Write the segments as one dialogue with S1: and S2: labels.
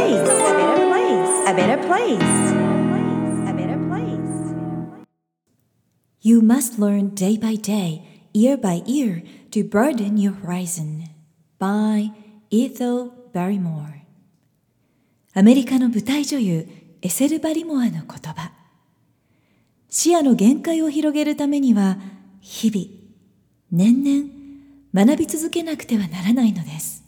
S1: place. A better place. A better place. A better place.
S2: You must learn day by day, year by year, to broaden your horizon. By Ethel Barrymore アメリカの舞台女優エセル・バリモアの言葉視野の限界を広げるためには日々年々学び続けなくてはならないのです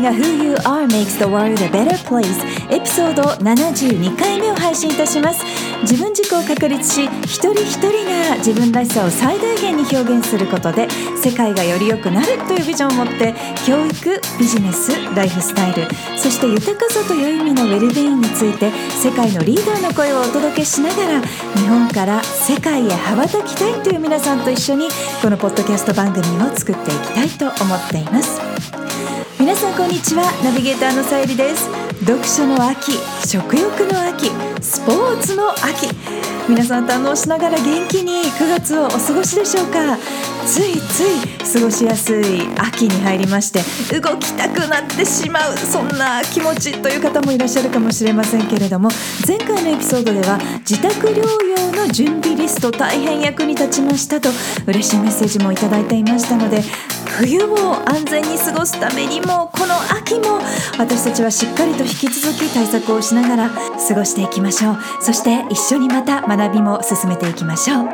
S2: が Who You Are Makes the World a Better Place エピソード72回目を配信いたします。自分軸を確立し一人一人が自分らしさを最大限に表現することで世界がより良くなるというビジョンを持って教育ビジネスライフスタイルそして豊かさという意味のウェルビーインについて世界のリーダーの声をお届けしながら日本から世界へ羽ばたきたいという皆さんと一緒にこのポッドキャスト番組を作っていきたいと思っています。さんこんにちは。ナビゲーターのさゆりです。読書の秋食欲の秋スポーツの秋。皆さん堪能しながら元気に9月をお過ごしでしょうか。ついつい過ごしやすい秋に入りまして動きたくなってしまうそんな気持ちという方もいらっしゃるかもしれませんけれども前回のエピソードでは自宅療養の準備リスト大変役に立ちましたと嬉しいメッセージもいただいていましたので冬を安全に過ごすためにもこの秋も私たちはしっかりと引き続き対策をしながら過ごしていきましょう。そして一緒にまた学びも進めていきましょう。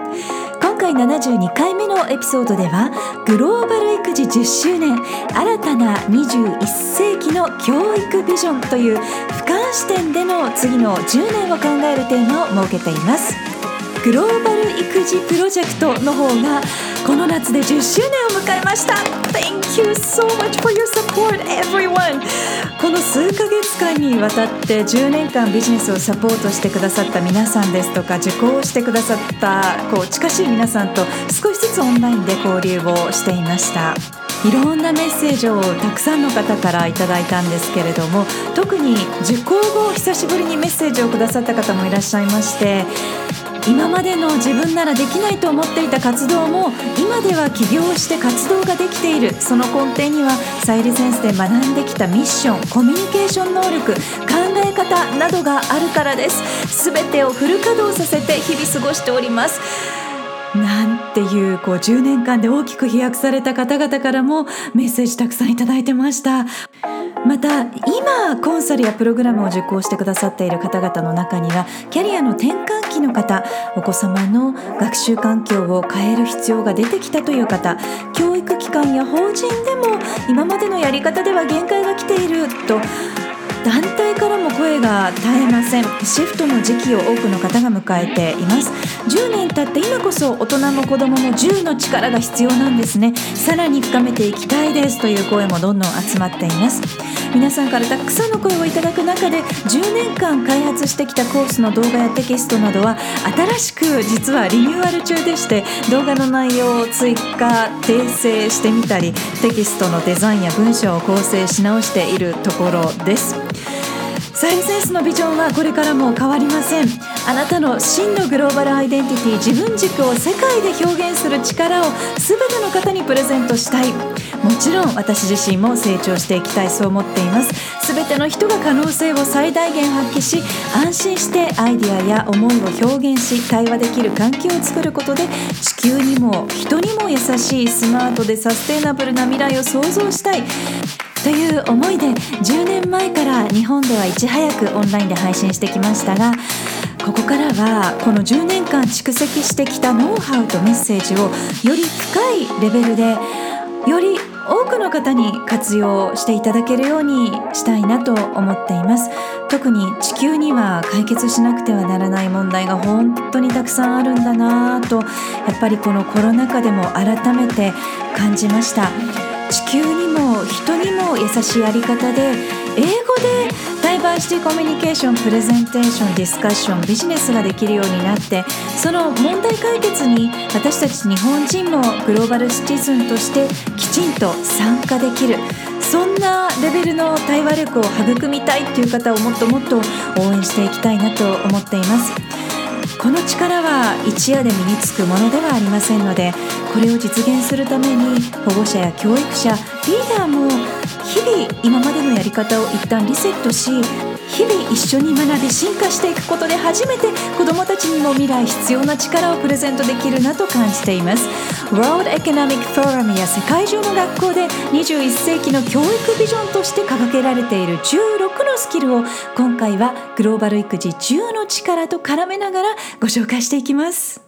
S2: 今回72回目のエピソードではグローバル育児10周年新たな21世紀の教育ビジョンという俯瞰視点での次の10年を考えるテーマを設けています。グローバル育児プロジェクトの方がこの夏で10周年を迎えました。Thank you so much for your support everyone. この数ヶ月間にわたって10年間ビジネスをサポートしてくださった皆さんですとか受講してくださったこう近しい皆さんと少しずつオンラインで交流をしていました。いろんなメッセージをたくさんの方からいただいたんですけれども特に受講後久しぶりにメッセージをくださった方もいらっしゃいまして今までの自分ならできないと思っていた活動も今では起業して活動ができている。その根底にはサイリセンスで学んできたミッションコミュニケーション能力考え方などがあるからです。全てをフル稼働させて日々過ごしております。なんていうこう10年間で大きく飛躍された方々からもメッセージたくさんいただいてました。また今コンサルやプログラムを受講してくださっている方々の中にはキャリアの転換期の方お子様の学習環境を変える必要が出てきたという方教育機関や法人でも今までのやり方では限界が来ていると団体からも声が絶えません。シフトの時期を多くの方が迎えています。10年経って今こそ大人も子供も10の力が必要なんですね。さらに深めていきたいですという声もどんどん集まっています。皆さんからたくさんの声をいただく中で10年間開発してきたコースの動画やテキストなどは新しく実はリニューアル中でして動画の内容を追加訂正してみたりテキストのデザインや文章を構成し直しているところです。サイセンスのビジョンはこれからも変わりません。あなたの真のグローバルアイデンティティ自分軸を世界で表現する力を全ての方にプレゼントしたい。もちろん私自身も成長していきたいそう思っています。全ての人が可能性を最大限発揮し安心してアイディアや思いを表現し対話できる環境を作ることで地球にも人にも優しいスマートでサステイナブルな未来を創造したい。という思いで10年前から日本ではいち早くオンラインで配信してきましたがここからはこの10年間蓄積してきたノウハウとメッセージをより深いレベルでより多くの方に活用していただけるようにしたいなと思っています。特に地球には解決しなくてはならない問題が本当にたくさんあるんだなとやっぱりこのコロナ禍でも改めて感じました。地球に人にも優しいやり方で英語でダイバーシティコミュニケーションプレゼンテーションディスカッションビジネスができるようになってその問題解決に私たち日本人もグローバルシティズンとしてきちんと参加できるそんなレベルの対話力を育みたいという方をもっともっと応援していきたいなと思っています。この力は一夜で身につくものではありませんのでこれを実現するために保護者や教育者リーダーも日々今までのやり方を一旦リセットし日々一緒に学び進化していくことで初めて子どもたちにも未来必要な力をプレゼントできるなと感じています。World Economic Forum や世界中の学校で21世紀の教育ビジョンとして掲げられている16のスキルを今回はグローバル育児10の力と絡めながらご紹介していきます。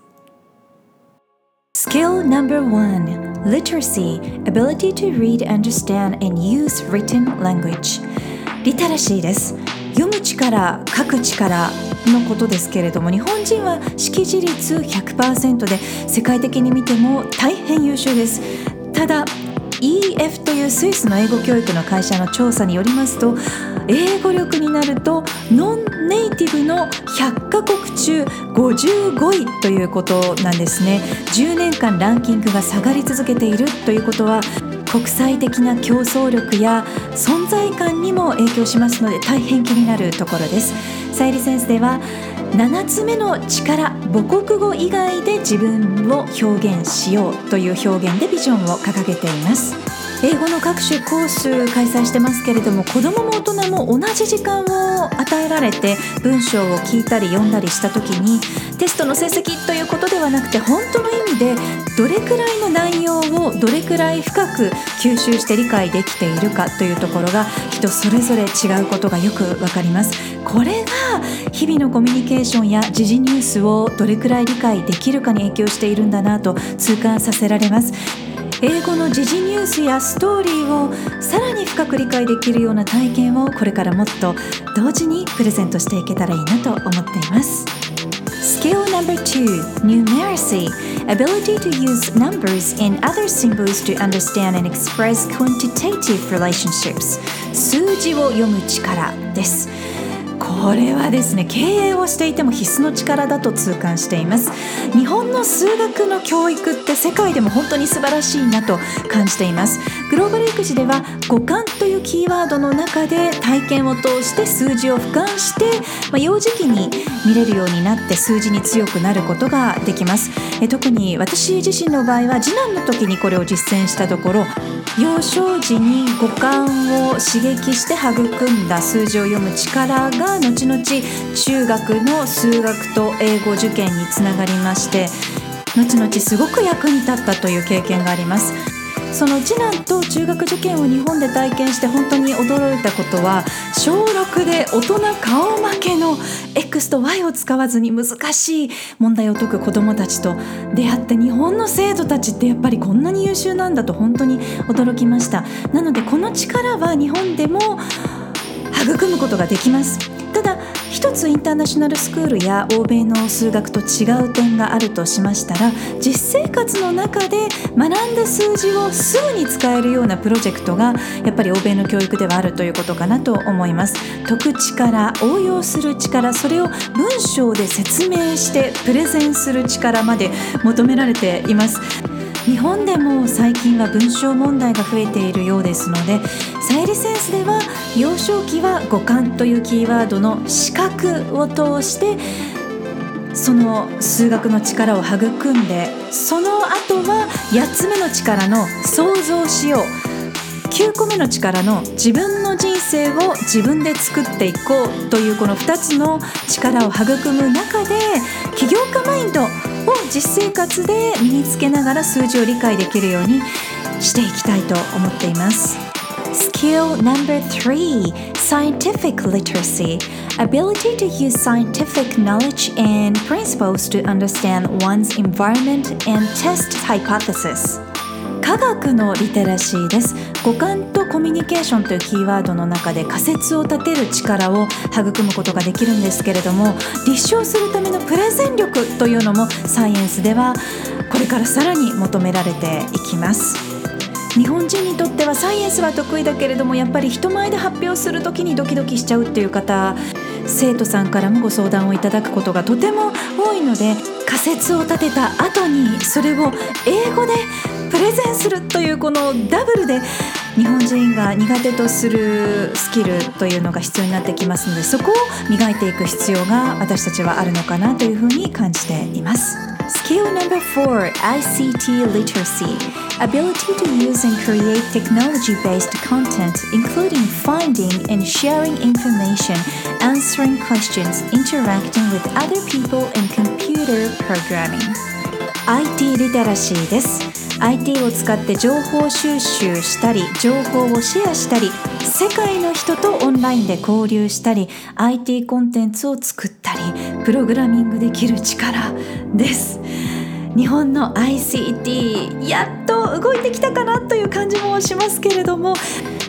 S2: Skill number one Literacy Ability to read, understand, and use written language. リテラシーです。読む力書く力のことですけれども日本人は識字率100%で世界的に見ても大変優秀です。ただ EF というスイスの英語教育の会社の調査によりますと英語力になるとノンネイティブの100カ国中55位ということなんですね。10年間ランキングが下がり続けているということは国際的な競争力や存在感にも影響しますので大変気になるところです。さゆりセンスでは7つ目の力母国語以外で自分を表現しようという表現でビジョンを掲げています。英語の各種コース開催してますけれども子どもも大人も同じ時間を与えられて文章を聞いたり読んだりした時にテストの成績ということではなくて本当の意味でどれくらいの内容をどれくらい深く吸収して理解できているかというところが人それぞれ違うことがよくわかります。これが日々のコミュニケーションや時事ニュースをどれくらい理解できるかに影響しているんだなと痛感させられます。英語の時事ニュースやストーリーをさらに深く理解できるような体験をこれからもっと同時にプレゼントしていけたらいいなと思っています Skill number two Numeracy Ability to use numbers and other symbols to understand and express quantitative relationships 数字を読む力ですこれはですね経営をしていても必須の力だと痛感しています。日本の数学の教育って世界でも本当に素晴らしいなと感じています。グローバル育児では五感というキーワードの中で体験を通して数字を俯瞰して、まあ、幼児期に見れるようになって数字に強くなることができます。え特に私自身の場合は次男の時にこれを実践したところ幼少時に五感を刺激して育んだ数字を読む力が後々中学の数学と英語受験につながりまして後々すごく役に立ったという経験があります。その次男と中学受験を日本で体験して本当に驚いたことは小6で大人顔負けの X と Y を使わずに難しい問題を解く子どもたちと出会って日本の生徒たちってやっぱりこんなに優秀なんだと本当に驚きました。なのでこの力は日本でも育むことができます。ただ一つインターナショナルスクールや欧米の数学と違う点があるとしましたら実生活の中で学んだ数字をすぐに使えるようなプロジェクトがやっぱり欧米の教育ではあるということかなと思います。解く力応用する力それを文章で説明してプレゼンする力まで求められています。日本でも最近は文章問題が増えているようですのでサイリセンスでは幼少期は五感というキーワードの視覚を通してその数学の力を育んでその後は8つ目の力の想像しよう9個目の力の自分の人生を自分で作っていこうというこの2つの力を育む中で起業家マインドを実生活で身につけながら数字を理解できるようにしていきたいと思っています。Skill number three scientific literacy ability to use scientific knowledge and principles to understand one's environment and test hypothesis 科学のリテラシーです。五感とコミュニケーションというキーワードの中で仮説を立てる力を育むことができるんですけれども立証するためのプレゼン力というのもサイエンスではこれからさらに求められていきます。日本人にとってはサイエンスは得意だけれどもやっぱり人前で発表する時にドキドキしちゃうっていう方生徒さんからもご相談をいただくことがとても多いので仮説を立てた後にそれを英語でプレゼンするというこのダブルで日本人が苦手とするスキルというのが必要になってきますのでそこを磨いていく必要が私たちはあるのかなというふうに感じています。Skill number four ICT literacy ability to use and create technology based content, including finding and sharing information, answering questions, interacting with other people, and computer programming. IT リテラシーです。IT を使って情報収集したり情報をシェアしたり世界の人とオンラインで交流したり IT コンテンツを作ったりプログラミングできる力です。日本の ICT やっと動いてきたかなという感じもしますけれども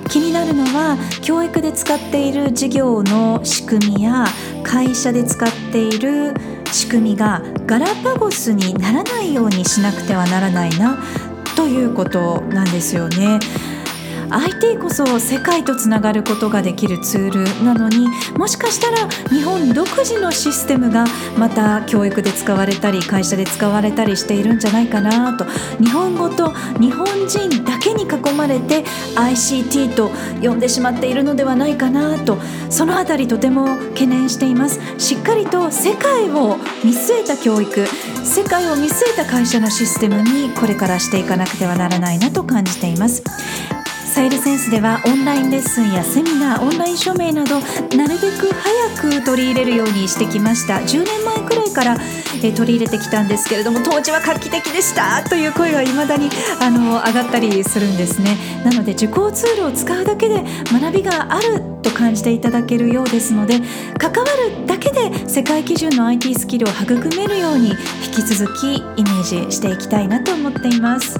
S2: 気になるのは教育で使っている事業の仕組みや会社で使っている仕組みがガラパゴスにならないようにしなくてはならないなということなんですよね。IT こそ世界とつながることができるツールなのにもしかしたら日本独自のシステムがまた教育で使われたり会社で使われたりしているんじゃないかなと日本語と日本人だけに囲まれて ICT と呼んでしまっているのではないかなとそのあたりとても懸念していますしっかりと世界を見据えた教育世界を見据えた会社のシステムにこれからしていかなくてはならないなと感じています。サイルセンスではオンラインレッスンやセミナーオンライン署名などなるべく早く取り入れるようにしてきました。10年前くらいから、え取り入れてきたんですけれども当時は画期的でしたという声が未だにあの上がったりするんですね。なので受講ツールを使うだけで学びがあると感じていただけるようですので関わるだけで世界基準の IT スキルを育めるように引き続きイメージしていきたいなと思っています。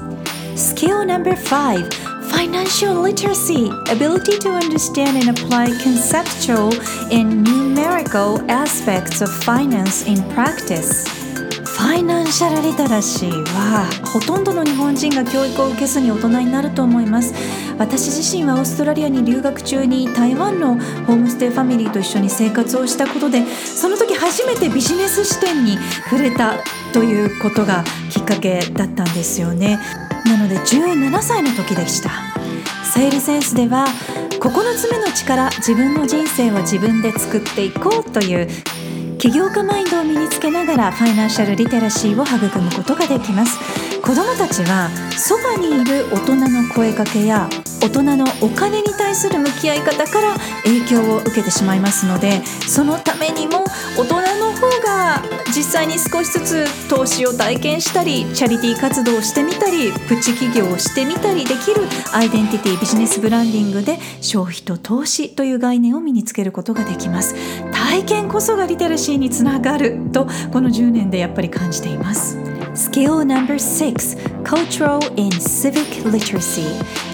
S2: Skill No.5 Financial literacy, ability to understand and apply conceptual and numerical aspects of finance in practice. ファイナンシャルリテラシーはほとんどの日本人が教育を受けずに大人になると思います。私自身はオーストラリアに留学中に台湾のホームステイファミリーと一緒に生活をしたことでその時初めてビジネス視点に触れたということがきっかけだったんですよね。なので17歳の時でした。セールセンスでは9つ目の力自分の人生を自分で作っていこうという起業家マインドを身につけながらファイナンシャルリテラシーを育むことができます。子どもたちはそばにいる大人の声かけや大人のお金に対する向き合い方から影響を受けてしまいますのでそのためにも大人の方が実際に少しずつ投資を体験したりチャリティー活動をしてみたりプチ企業をしてみたりできるアイデンティティビジネスブランディングで消費と投資という概念を身につけることができます。体験こそがリテラシーにつながるとこの10年でやっぱり感じています。Skill number six cultural and civic literacy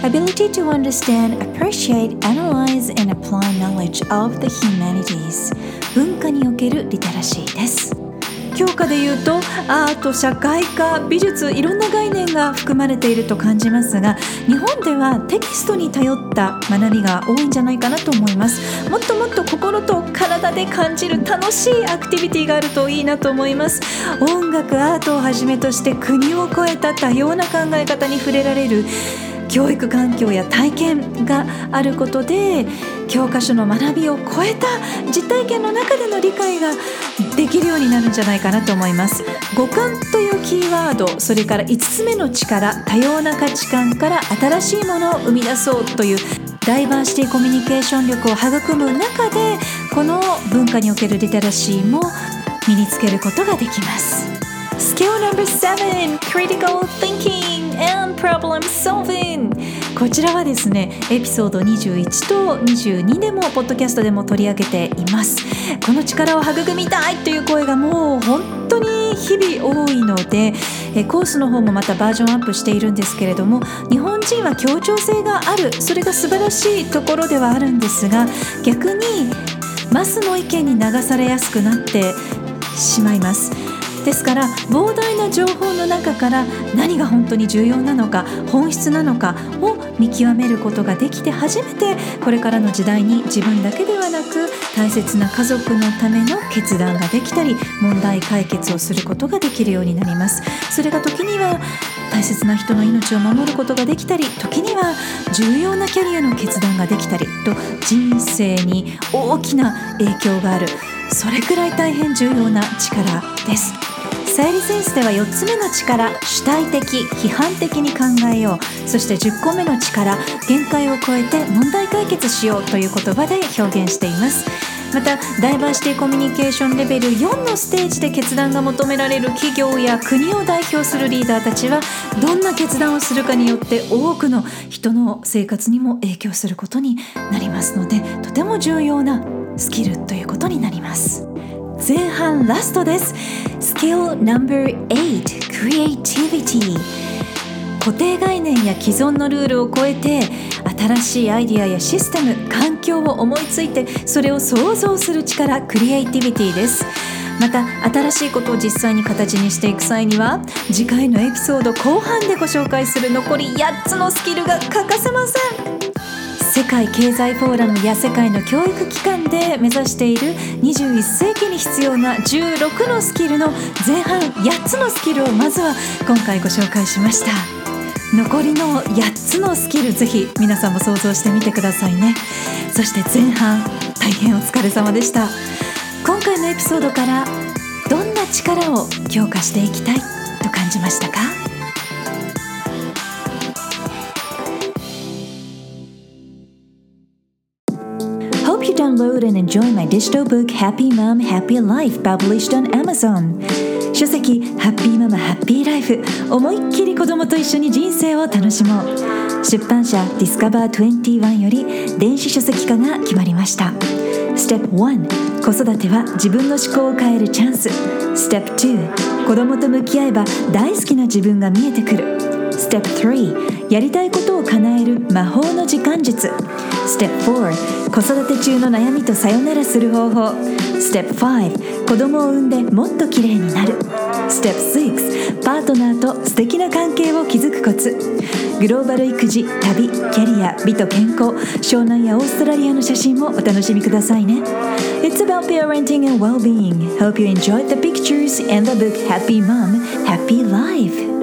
S2: ability to understand, appreciate, analyze, and apply knowledge of the humanities 文化におけるリテラシーです 教科でいうとアート社会科美術いろんな概念が含まれていると感じますが日本ではテキストに頼った学びが多いんじゃないかなと思います。もっともっと心と体で感じる楽しいアクティビティがあるといいなと思います。音楽アートをはじめとして国を超えた多様な考え方に触れられる教育環境や体験があることで教科書の学びを超えた実体験の中での理解ができるようになるんじゃないかなと思います。五感というキーワードそれから5つ目の力多様な価値観から新しいものを生み出そうというダイバーシティコミュニケーション力を育む中でこの文化におけるリテラシーも身につけることができます。Skill number 7 critical thinking. And problem solving. こちらはですねエピソード21と22でもポッドキャストでも取り上げています。この力を育みたいという声がもう本当に日々多いのでコースの方もまたバージョンアップしているんですけれども日本人は協調性があるそれが素晴らしいところではあるんですが逆にマスの意見に流されやすくなってしまいます。ですから膨大な情報の中から何が本当に重要なのか本質なのかを見極めることができて初めてこれからの時代に自分だけではなく大切な家族のための決断ができたり問題解決をすることができるようになります。それが時には大切な人の命を守ることができたり時には重要なキャリアの決断ができたりと人生に大きな影響がある。それくらい大変重要な力です。さゆりセンスでは4つ目の力主体的批判的に考えよう。そして10個目の力限界を超えて問題解決しよう。という言葉で表現しています。またダイバーシティコミュニケーションレベル4のステージで決断が求められる企業や国を代表するリーダーたちはどんな決断をするかによって多くの人の生活にも影響することになりますのでとても重要なスキルということになります。前半ラストです。Skill No.8 Creativity. 固定概念や既存のルールを超えて新しいアイディアやシステム環境を思いついてそれを想像する力クリエイティビティです。また新しいことを実際に形にしていく際には次回のエピソード後半でご紹介する残り8つのスキルが欠かせません。世界経済フォーラムや世界の教育機関で目指している21世紀に必要な16のスキルの前半8つのスキルをまずは今回ご紹介しました。残りの8つのスキルぜひ皆さんも想像してみてくださいね。そして前半大変お疲れ様でした。今回のエピソードからどんな力を強化していきたいと感じましたか？Hope you download and enjoy my digital book Happy Mom Happy Life published on Amazon. 書籍ハッピーママハッピーライフ思いっきり子供と一緒に人生を楽しもう。出版社ディスカバー21より電子書籍化が決まりました。ステップ1子育ては自分の思考を変えるチャンス。ステップ2子供と向き合えば大好きな自分が見えてくる。ステップ3やりたいことを叶える魔法の時間術。ステップ4子育て中の悩みとさよならする方法。ステップ5子供を産んでもっと綺麗になる。ステップ6パートナーと素敵な関係を築くコツ。グローバル育児旅キャリア美と健康。湘南やオーストラリアの写真もお楽しみくださいね。It's about parenting and well-being. Hope you enjoyed the pictures and the book Happy Mom. Happy Life.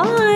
S2: Bye